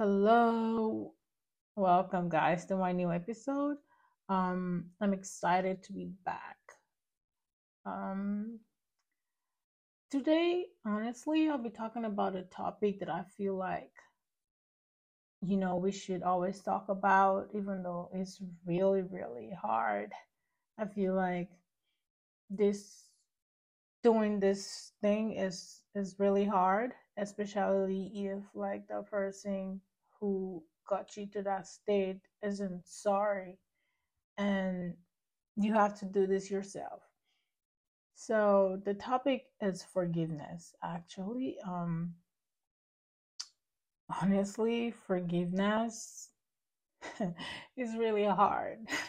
Hello, welcome guys to my new episode. Um, I'm excited to be back. Um, today, honestly, I'll be talking about a topic that I feel like you know we should always talk about, even though it's really, really hard. I feel like this doing this thing is is really hard, especially if like the person who got you to that state isn't sorry and you have to do this yourself. So the topic is forgiveness actually. Um honestly, forgiveness is really hard.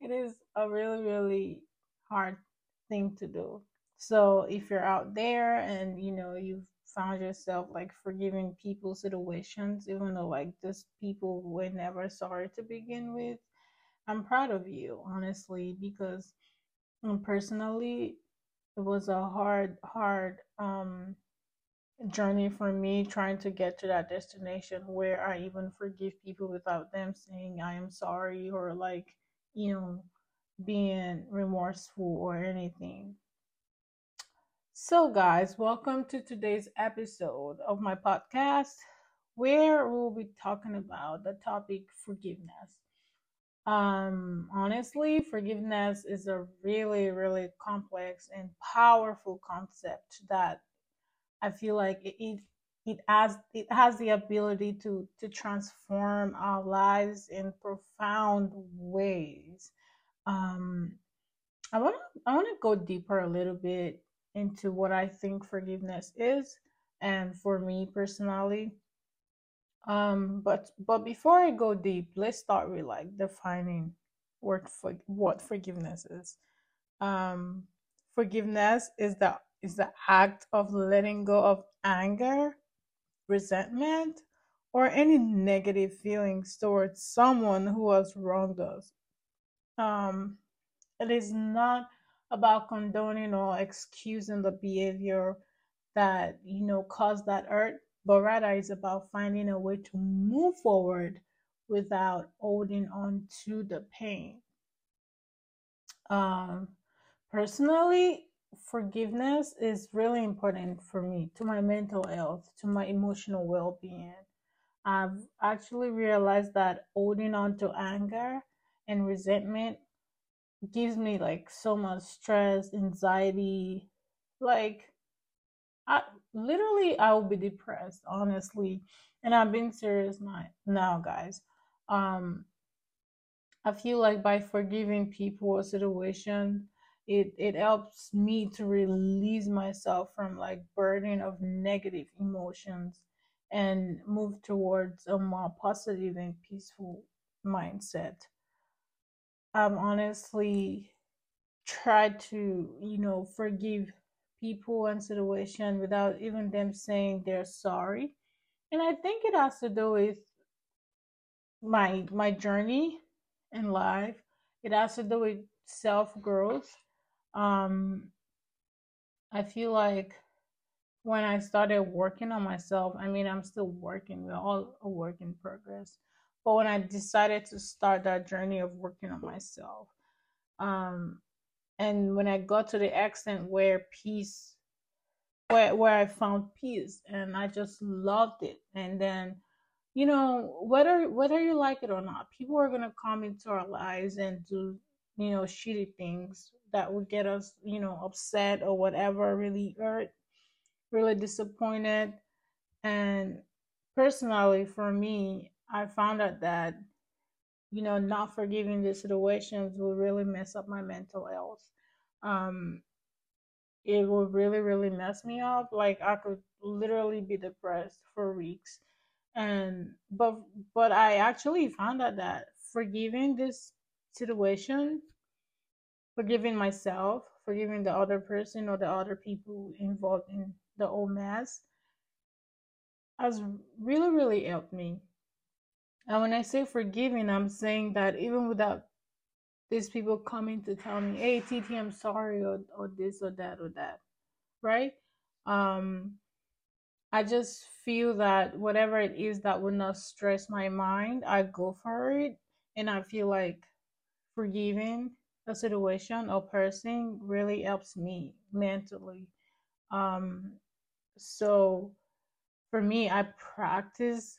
it is a really really hard thing to do. So if you're out there and you know you've found yourself like forgiving people situations even though like these people were never sorry to begin with i'm proud of you honestly because um, personally it was a hard hard um journey for me trying to get to that destination where i even forgive people without them saying i am sorry or like you know being remorseful or anything so, guys, welcome to today's episode of my podcast where we'll be talking about the topic forgiveness. Um, honestly, forgiveness is a really, really complex and powerful concept that I feel like it, it it has it has the ability to to transform our lives in profound ways. Um, I want to I want to go deeper a little bit into what I think forgiveness is and for me personally. Um but but before I go deep, let's start with like defining what for what forgiveness is. Um forgiveness is the is the act of letting go of anger, resentment, or any negative feelings towards someone who has wronged us. Um it is not about condoning or excusing the behavior that you know caused that hurt. But rather it's about finding a way to move forward without holding on to the pain. Um personally forgiveness is really important for me to my mental health to my emotional well-being. I've actually realized that holding on to anger and resentment gives me like so much stress, anxiety. Like I literally I will be depressed, honestly. And I'm being serious now, now guys. Um I feel like by forgiving people or situation, it it helps me to release myself from like burden of negative emotions and move towards a more positive and peaceful mindset. I've honestly tried to, you know, forgive people and situation without even them saying they're sorry. And I think it has to do with my my journey in life. It has to do with self growth. Um, I feel like when I started working on myself, I mean, I'm still working. We're all a work in progress. But when I decided to start that journey of working on myself, um, and when I got to the extent where peace, where where I found peace, and I just loved it, and then you know whether whether you like it or not people are to come into our lives and do you know shitty things that would get us you know upset or whatever really hurt really disappointed. And personally for me i found out that you know not forgiving the situations will really mess up my mental health. Um it will really really mess me up. Like i could literally be depressed for weeks. And but but i actually found out that forgiving this situation forgiving myself forgiving the other person or the other people involved in the whole mess has really really helped me and when i say forgiving i'm saying that even without these people coming to tell me hey tt i'm sorry or, or this or that or that right um I just feel that whatever it is that would not stress my mind, I go for it. And I feel like forgiving a situation or person really helps me mentally. Um, so for me, I practice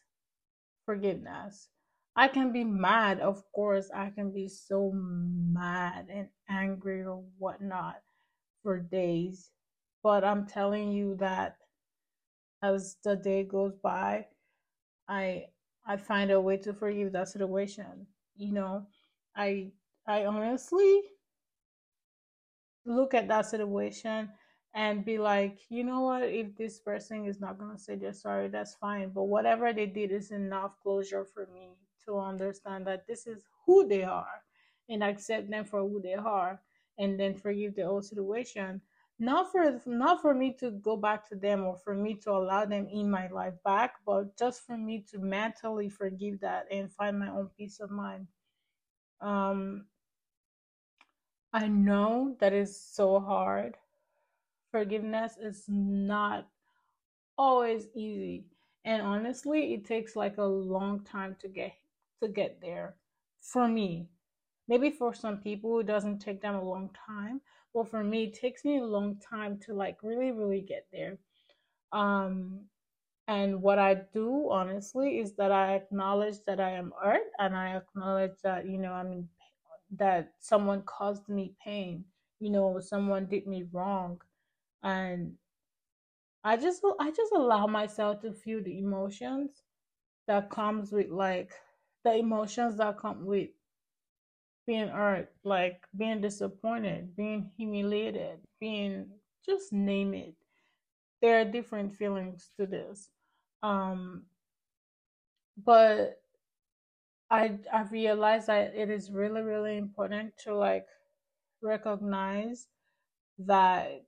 forgiveness. I can be mad, of course, I can be so mad and angry or whatnot for days. But I'm telling you that as the day goes by, I I find a way to forgive that situation. You know, I I honestly look at that situation and be like, you know what, if this person is not gonna say they're sorry, that's fine. But whatever they did is enough closure for me to understand that this is who they are and accept them for who they are and then forgive the whole situation. Not for not for me to go back to them or for me to allow them in my life back, but just for me to mentally forgive that and find my own peace of mind. Um I know that is so hard. Forgiveness is not always easy. And honestly, it takes like a long time to get to get there. For me, maybe for some people it doesn't take them a long time, but for me it takes me a long time to like really really get there. Um and what I do honestly is that I acknowledge that I am hurt and I acknowledge that you know i mean that someone caused me pain you know someone did me wrong and i just i just allow myself to feel the emotions that comes with like the emotions that come with being hurt like being disappointed being humiliated being just name it. There are different feelings to this. Um but I I realized that it is really really important to like recognize that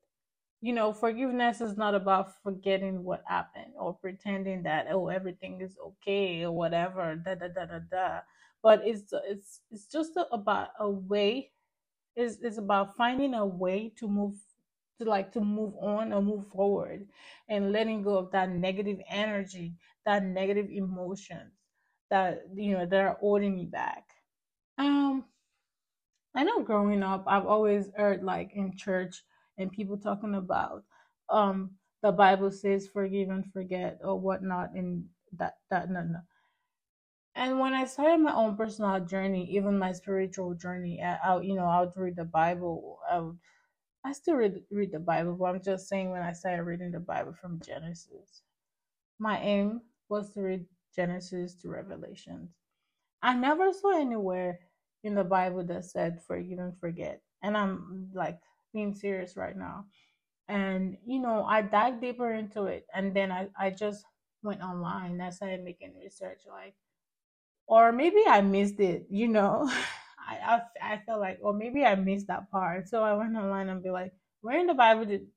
you know forgiveness is not about forgetting what happened or pretending that oh everything is okay or whatever da da da da da but it's it's it's just about a way is is about finding a way to move to like to move on or move forward and letting go of that negative energy that negative emotions that you know that are holding me back. Um, I know growing up, I've always heard like in church and people talking about um the Bible says forgive and forget or whatnot, and that that no no. And when I started my own personal journey, even my spiritual journey, I, you know I would read the Bible. I would, I still read read the Bible, but I'm just saying when I started reading the Bible from Genesis, my aim was to read Genesis to Revelations. I never saw anywhere in the Bible that said forgive and forget. And I'm like being serious right now. And you know, I dived deeper into it and then I, I just went online. I started making research like or maybe I missed it, you know. I, I I felt like, or maybe I missed that part. So I went online and be like, where in the Bible did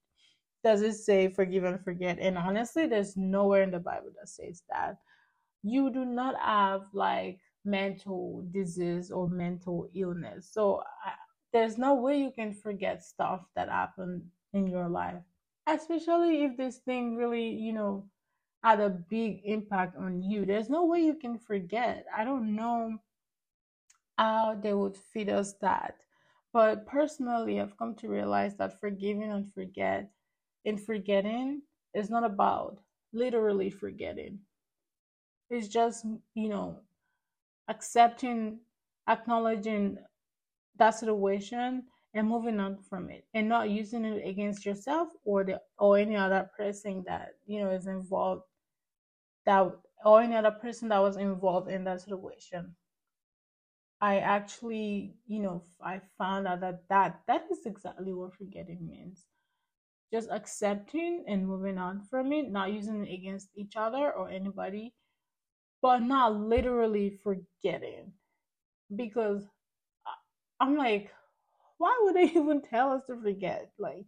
does it say forgive and forget? And honestly, there's nowhere in the Bible that says that you do not have like mental disease or mental illness. So I, there's no way you can forget stuff that happened in your life, especially if this thing really, you know, had a big impact on you. There's no way you can forget. I don't know how they would feed us that. But personally, I've come to realize that forgiving and forget and forgetting is not about literally forgetting. It's just, you know, accepting, acknowledging that situation and moving on from it and not using it against yourself or the or any other person that you know is involved that or any other person that was involved in that situation. I actually you know i found out that that that is exactly what forgetting means. Just accepting and moving on from it not using it against each other or anybody but not literally forgetting. Because I'm like, why would they even tell us to forget? Like,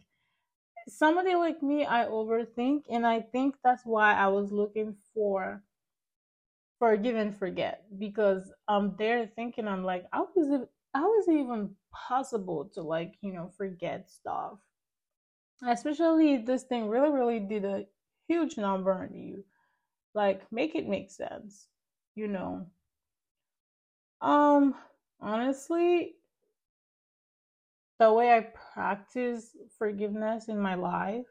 somebody like me, I overthink, and I think that's why I was looking for forgive and forget because I'm there thinking, I'm like, how is it, how is it even possible to like, you know, forget stuff? Especially this thing really, really did a huge number on you. Like make it make sense, you know. Um honestly, the way I practice forgiveness in my life,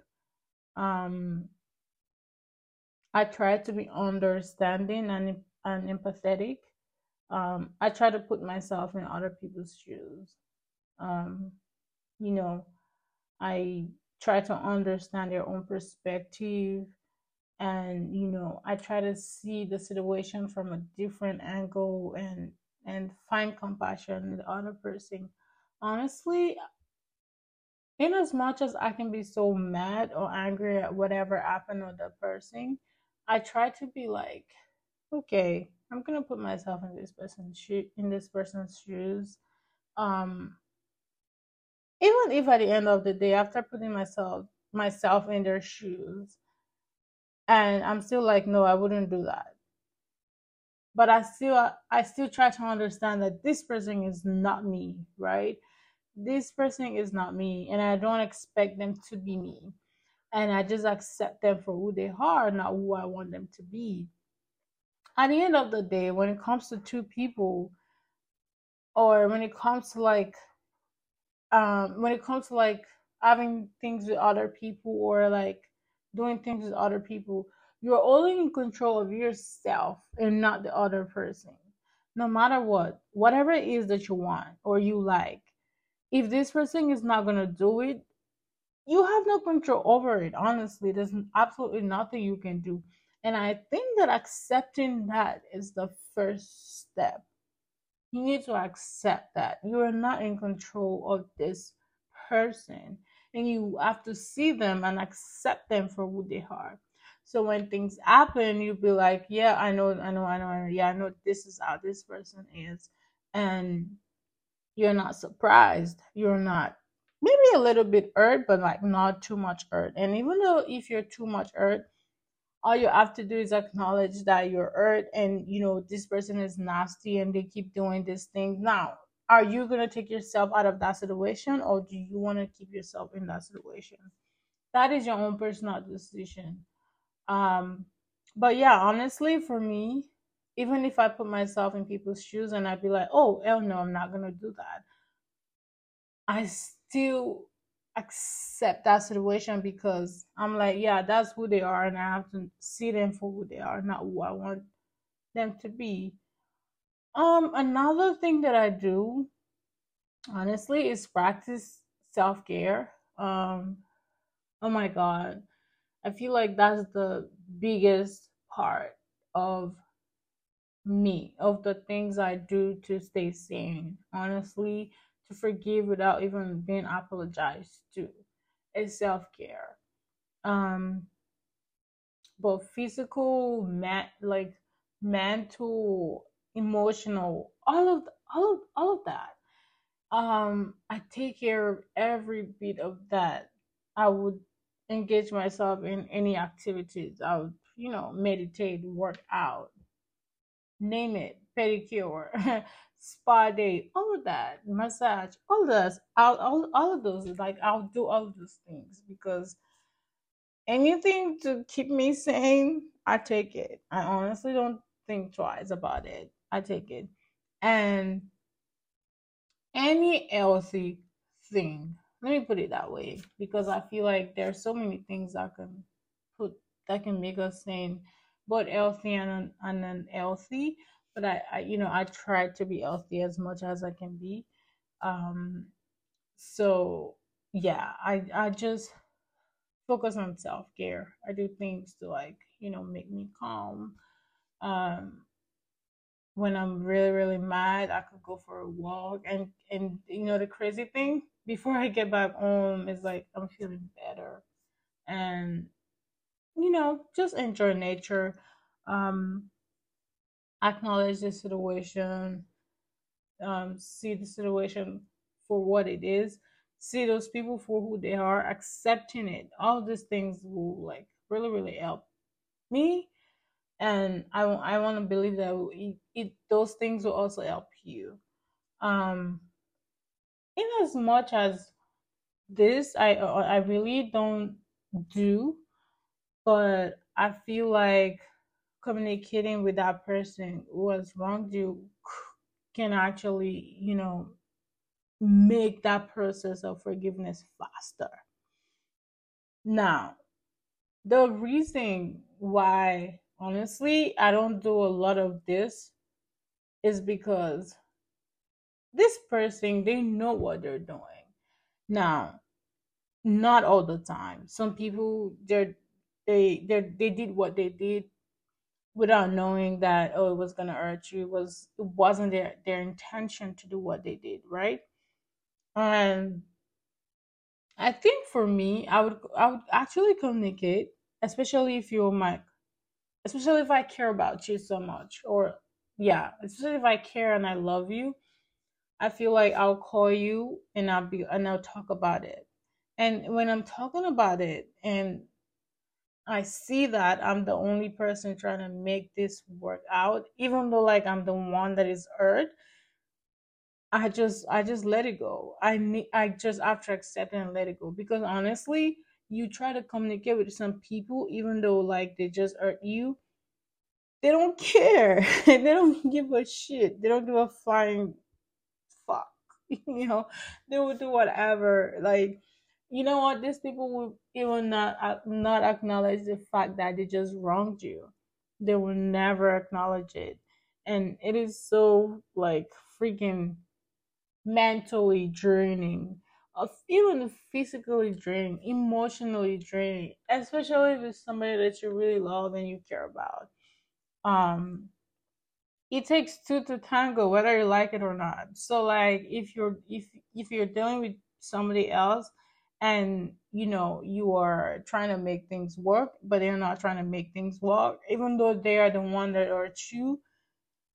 um I try to be understanding and and empathetic. Um I try to put myself in other people's shoes. Um you know, I try to understand their own perspective and you know i try to see the situation from a different angle and and find compassion in the other person honestly in as much as i can be so mad or angry at whatever happened with the person i try to be like okay i'm gonna put myself in this person's shoe in this person's shoes. Um even if at the end of the day after putting myself myself in their shoes and i'm still like no i wouldn't do that. But i still i still try to understand that this person is not me right this person is not me and i don't expect them to be me. And i just accept them for who they are not who i want them to be. At the end of the day when it comes to two people or when it comes to like um when it comes to like having things with other people or like doing things with other people you're only in control of yourself and not the other person. No matter what whatever it is that you want or you like if this person is not going to do it you have no control over it honestly. There's absolutely nothing you can do. And i think that accepting that is the first step. You need to accept that you are not in control of this person and you have to see them and accept them for who they are. So when things happen you'll be like yeah i know i know i know, I know yeah i know this is how this person is and you're not surprised. You're not maybe a little bit hurt but like not too much hurt. And even though if you're too much hurt all you have to do is acknowledge that you're hurt and you know this person is nasty and they keep doing this thing. Now are you to take yourself out of that situation or do you want to keep yourself in that situation? That is your own personal decision. Um but yeah honestly for me even if i put myself in people's shoes and i'd be like oh hell no i'm not going to do that i still accept that situation because I'm like, yeah, that's who they are, and I have to see them for who they are, not who I want them to be. Um, another thing that I do, honestly, is practice self care. Um, oh my god, I feel like that's the biggest part of me, of the things I do to stay sane. Honestly, to forgive without even being apologized to. Is self-care. Um both physical mat like mental emotional all of all of all of that. Um i take care of every bit of that. I would engage myself in any activities. I would you know meditate work out name it pedicure spa day, all of that, massage, all this, all, all, all of those, like I'll do all those things because anything to keep me sane, I take it. I honestly don't think twice about it. I take it. And any healthy thing, let me put it that way, because I feel like there's so many things I can put that can make us sane, both healthy and, and unhealthy but I, I you know I try to be healthy as much as I can be. Um, so yeah, I I just focus on self care. I do things to like you know make me calm. Um, when I'm really really mad, I could go for a walk, and and you know the crazy thing before I get back home is like I'm feeling better, and you know just enjoy nature. Um, acknowledge the situation, um, see the situation for what it is, see those people for who they are, accepting it. All these things will like really, really help me. And I, I want to believe that it, it, those things will also help you. Um, in as much as this, I, I really don't do but I feel like communicating with that person who has wronged you can actually, you know, make that process of forgiveness faster. Now, the reason why, honestly, I don't do a lot of this is because this person, they know what they're doing. Now, not all the time. Some people, they're, they, they, they did what they did without knowing that oh it was gonna hurt you. It was it wasn't their their intention to do what they did right? And i think for me i would i would actually communicate especially if you're my especially if i care about you so much or yeah especially if i care and i love you i feel like i'll call you and i'll be and i'll talk about it. And when i'm talking about it and I see that I'm the only person trying to make this work out, even though like I'm the one that is hurt. I just I just let it go. I I just have to accept it and let it go because honestly, you try to communicate with some people, even though like they just hurt you, they don't care. they don't give a shit. They don't give a flying fuck. you know, they will do whatever. Like, you know what? These people will even not ac- not acknowledge the fact that they just wronged you. They will never acknowledge it, and it is so like freaking mentally draining, of even physically draining, emotionally draining, especially if it's somebody that you really love and you care about. Um, it takes two to tango whether you like it or not so like if you're if if you're dealing with somebody else and you know you are trying to make things work but they're not trying to make things work. Even though they are the one that are you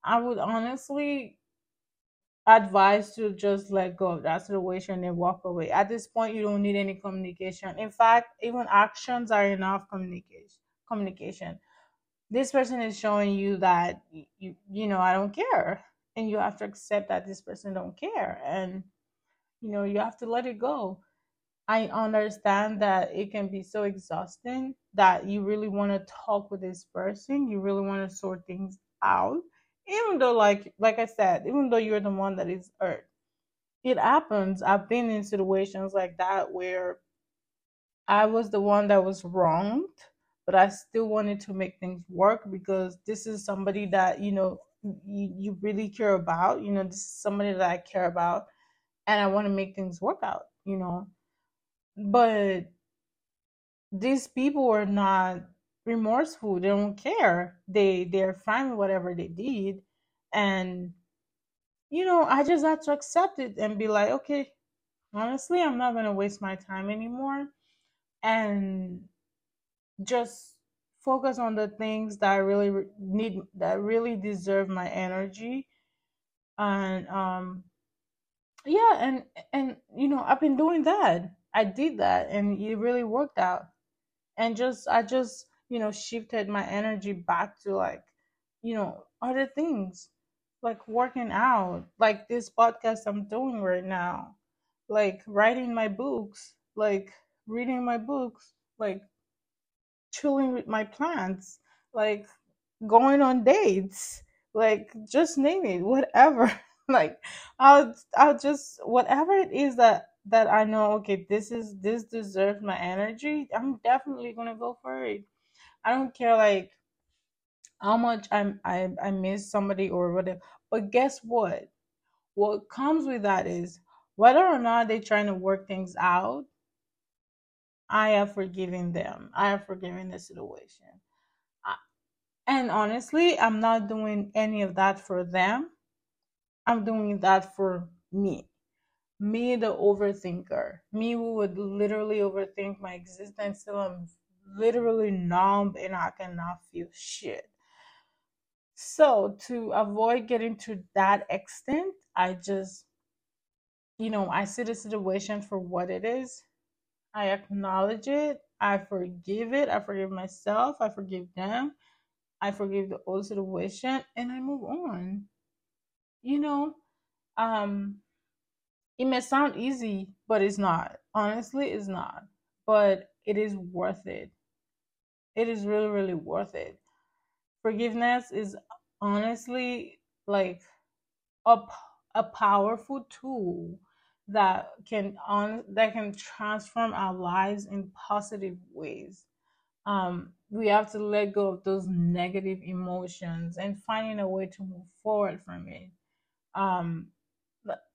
i would honestly advise to just let go of that situation and walk away. At this point you don't need any communication. In fact even actions are enough communication communication. This person is showing you that you you know I don't care and you have to accept that this person don't care and you know you have to let it go I understand that it can be so exhausting that you really want to talk with this person you really want to sort things out even though like like I said even though you're the one that is hurt it happens I've been in situations like that where I was the one that was wronged, but I still wanted to make things work because this is somebody that, you know, you, you really care about. You know, this is somebody that I care about and I want to make things work out, you know. But these people are not remorseful. They don't care. They they're fine with whatever they did. And, you know, I just had to accept it and be like, okay, honestly, I'm not gonna waste my time anymore. And just focus on the things that I really re- need that really deserve my energy and um yeah and and you know I've been doing that I did that and it really worked out and just I just you know shifted my energy back to like you know other things like working out like this podcast I'm doing right now like writing my books like reading my books like chilling with my plants, like going on dates, like just name it, whatever. like I'll I'll just whatever it is that that I know, okay, this is this deserves my energy. I'm definitely gonna go for it. I don't care like how much I'm I I miss somebody or whatever. But guess what? What comes with that is whether or not they're trying to work things out, I have forgiven them. I have forgiven the situation. And honestly, I'm not doing any of that for them. I'm doing that for me. Me, the overthinker. Me, who would literally overthink my existence till I'm literally numb and I cannot feel shit. So, to avoid getting to that extent, I just, you know, I see the situation for what it is. I acknowledge it. I forgive it. I forgive myself. I forgive them. I forgive the old situation and I move on. You know, um, it may sound easy, but it's not. Honestly, it's not. But it is worth it. it is really really worth it forgiveness is honestly like a, a powerful tool that can on that can transform our lives in positive ways um we have to let go of those negative emotions and finding a way to move forward from it um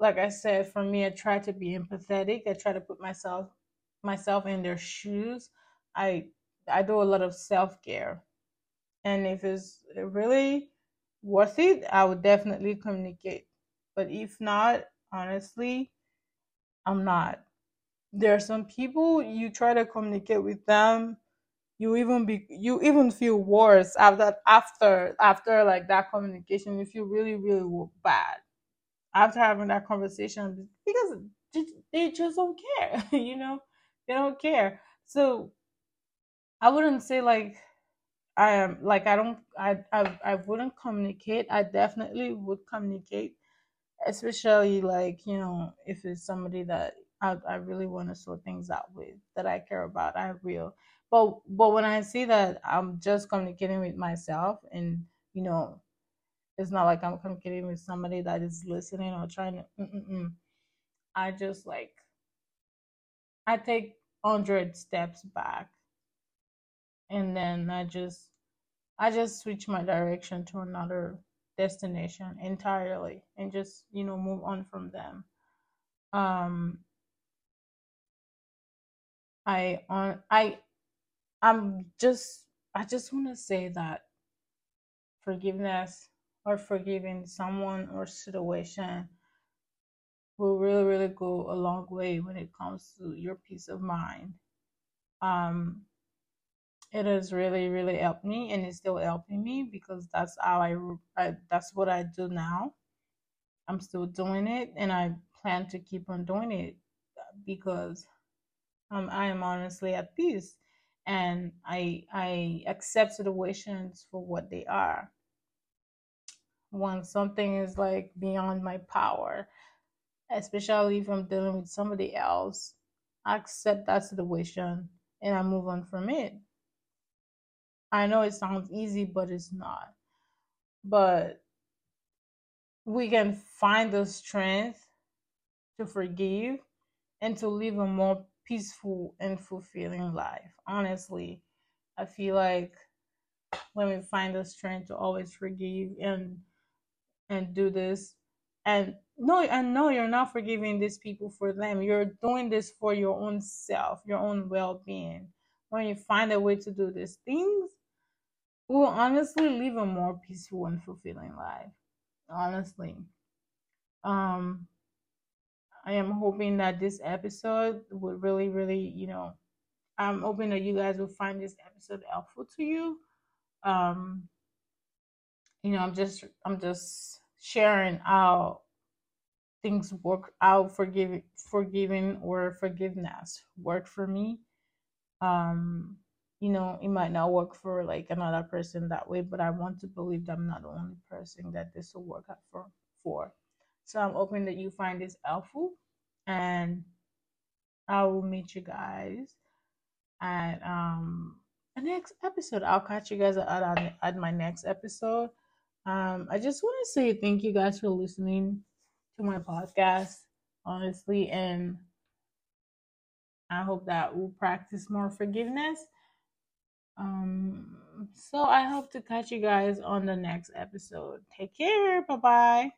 like i said for me i try to be empathetic. I try to put myself myself in their shoes. I i do a lot of self-care. And if it's really worth it i would definitely communicate. But if not honestly i'm not. There are some people you try to communicate with them you even be you even feel worse after after after like that communication you feel really really bad after having that conversation because they just don't care you know? They don't care. So i wouldn't say like i am like i don't I, I i wouldn't communicate. I definitely would communicate especially like you know if it's somebody that i, I really want to sort things out with that i care about i will. But but when i see that i'm just communicating with myself and you know it's not like i'm communicating with somebody that is listening or trying to mm-mm-mm. i just like i take 100 steps back and then i just i just switch my direction to another destination entirely and just you know move on from them um i on i i'm just i just want to say that forgiveness or forgiving someone or situation will really really go a long way when it comes to your peace of mind. Um it has really really helped me and it's still helping me because that's how I, I that's what i do now. I'm still doing it and i plan to keep on doing it because um, i am honestly at peace and i i accept situations for what they are when something is like beyond my power especially if i'm dealing with somebody else i accept that situation and i move on from it I know it sounds easy, but it's not. But we can find the strength to forgive and to live a more peaceful and fulfilling life. Honestly, I feel like when we find the strength to always forgive and and do this and no and no you're not forgiving these people for them you're doing this for your own self your own well-being when you find a way to do these things we will honestly live a more peaceful and fulfilling life. Honestly. Um I am hoping that this episode would really, really, you know, I'm hoping that you guys will find this episode helpful to you. Um, you know, I'm just I'm just sharing how things work out forgiving forgiving or forgiveness work for me. Um you know, it might not work for like another person that way, but I want to believe that I'm not the only person that this will work out for. for. So I'm hoping that you find this helpful, and I will meet you guys at um the next episode. I'll catch you guys at at, at my next episode. Um, I just want to say thank you guys for listening to my podcast, honestly, and I hope that we'll practice more forgiveness um, so I hope to catch you guys on the next episode. Take care. Bye bye.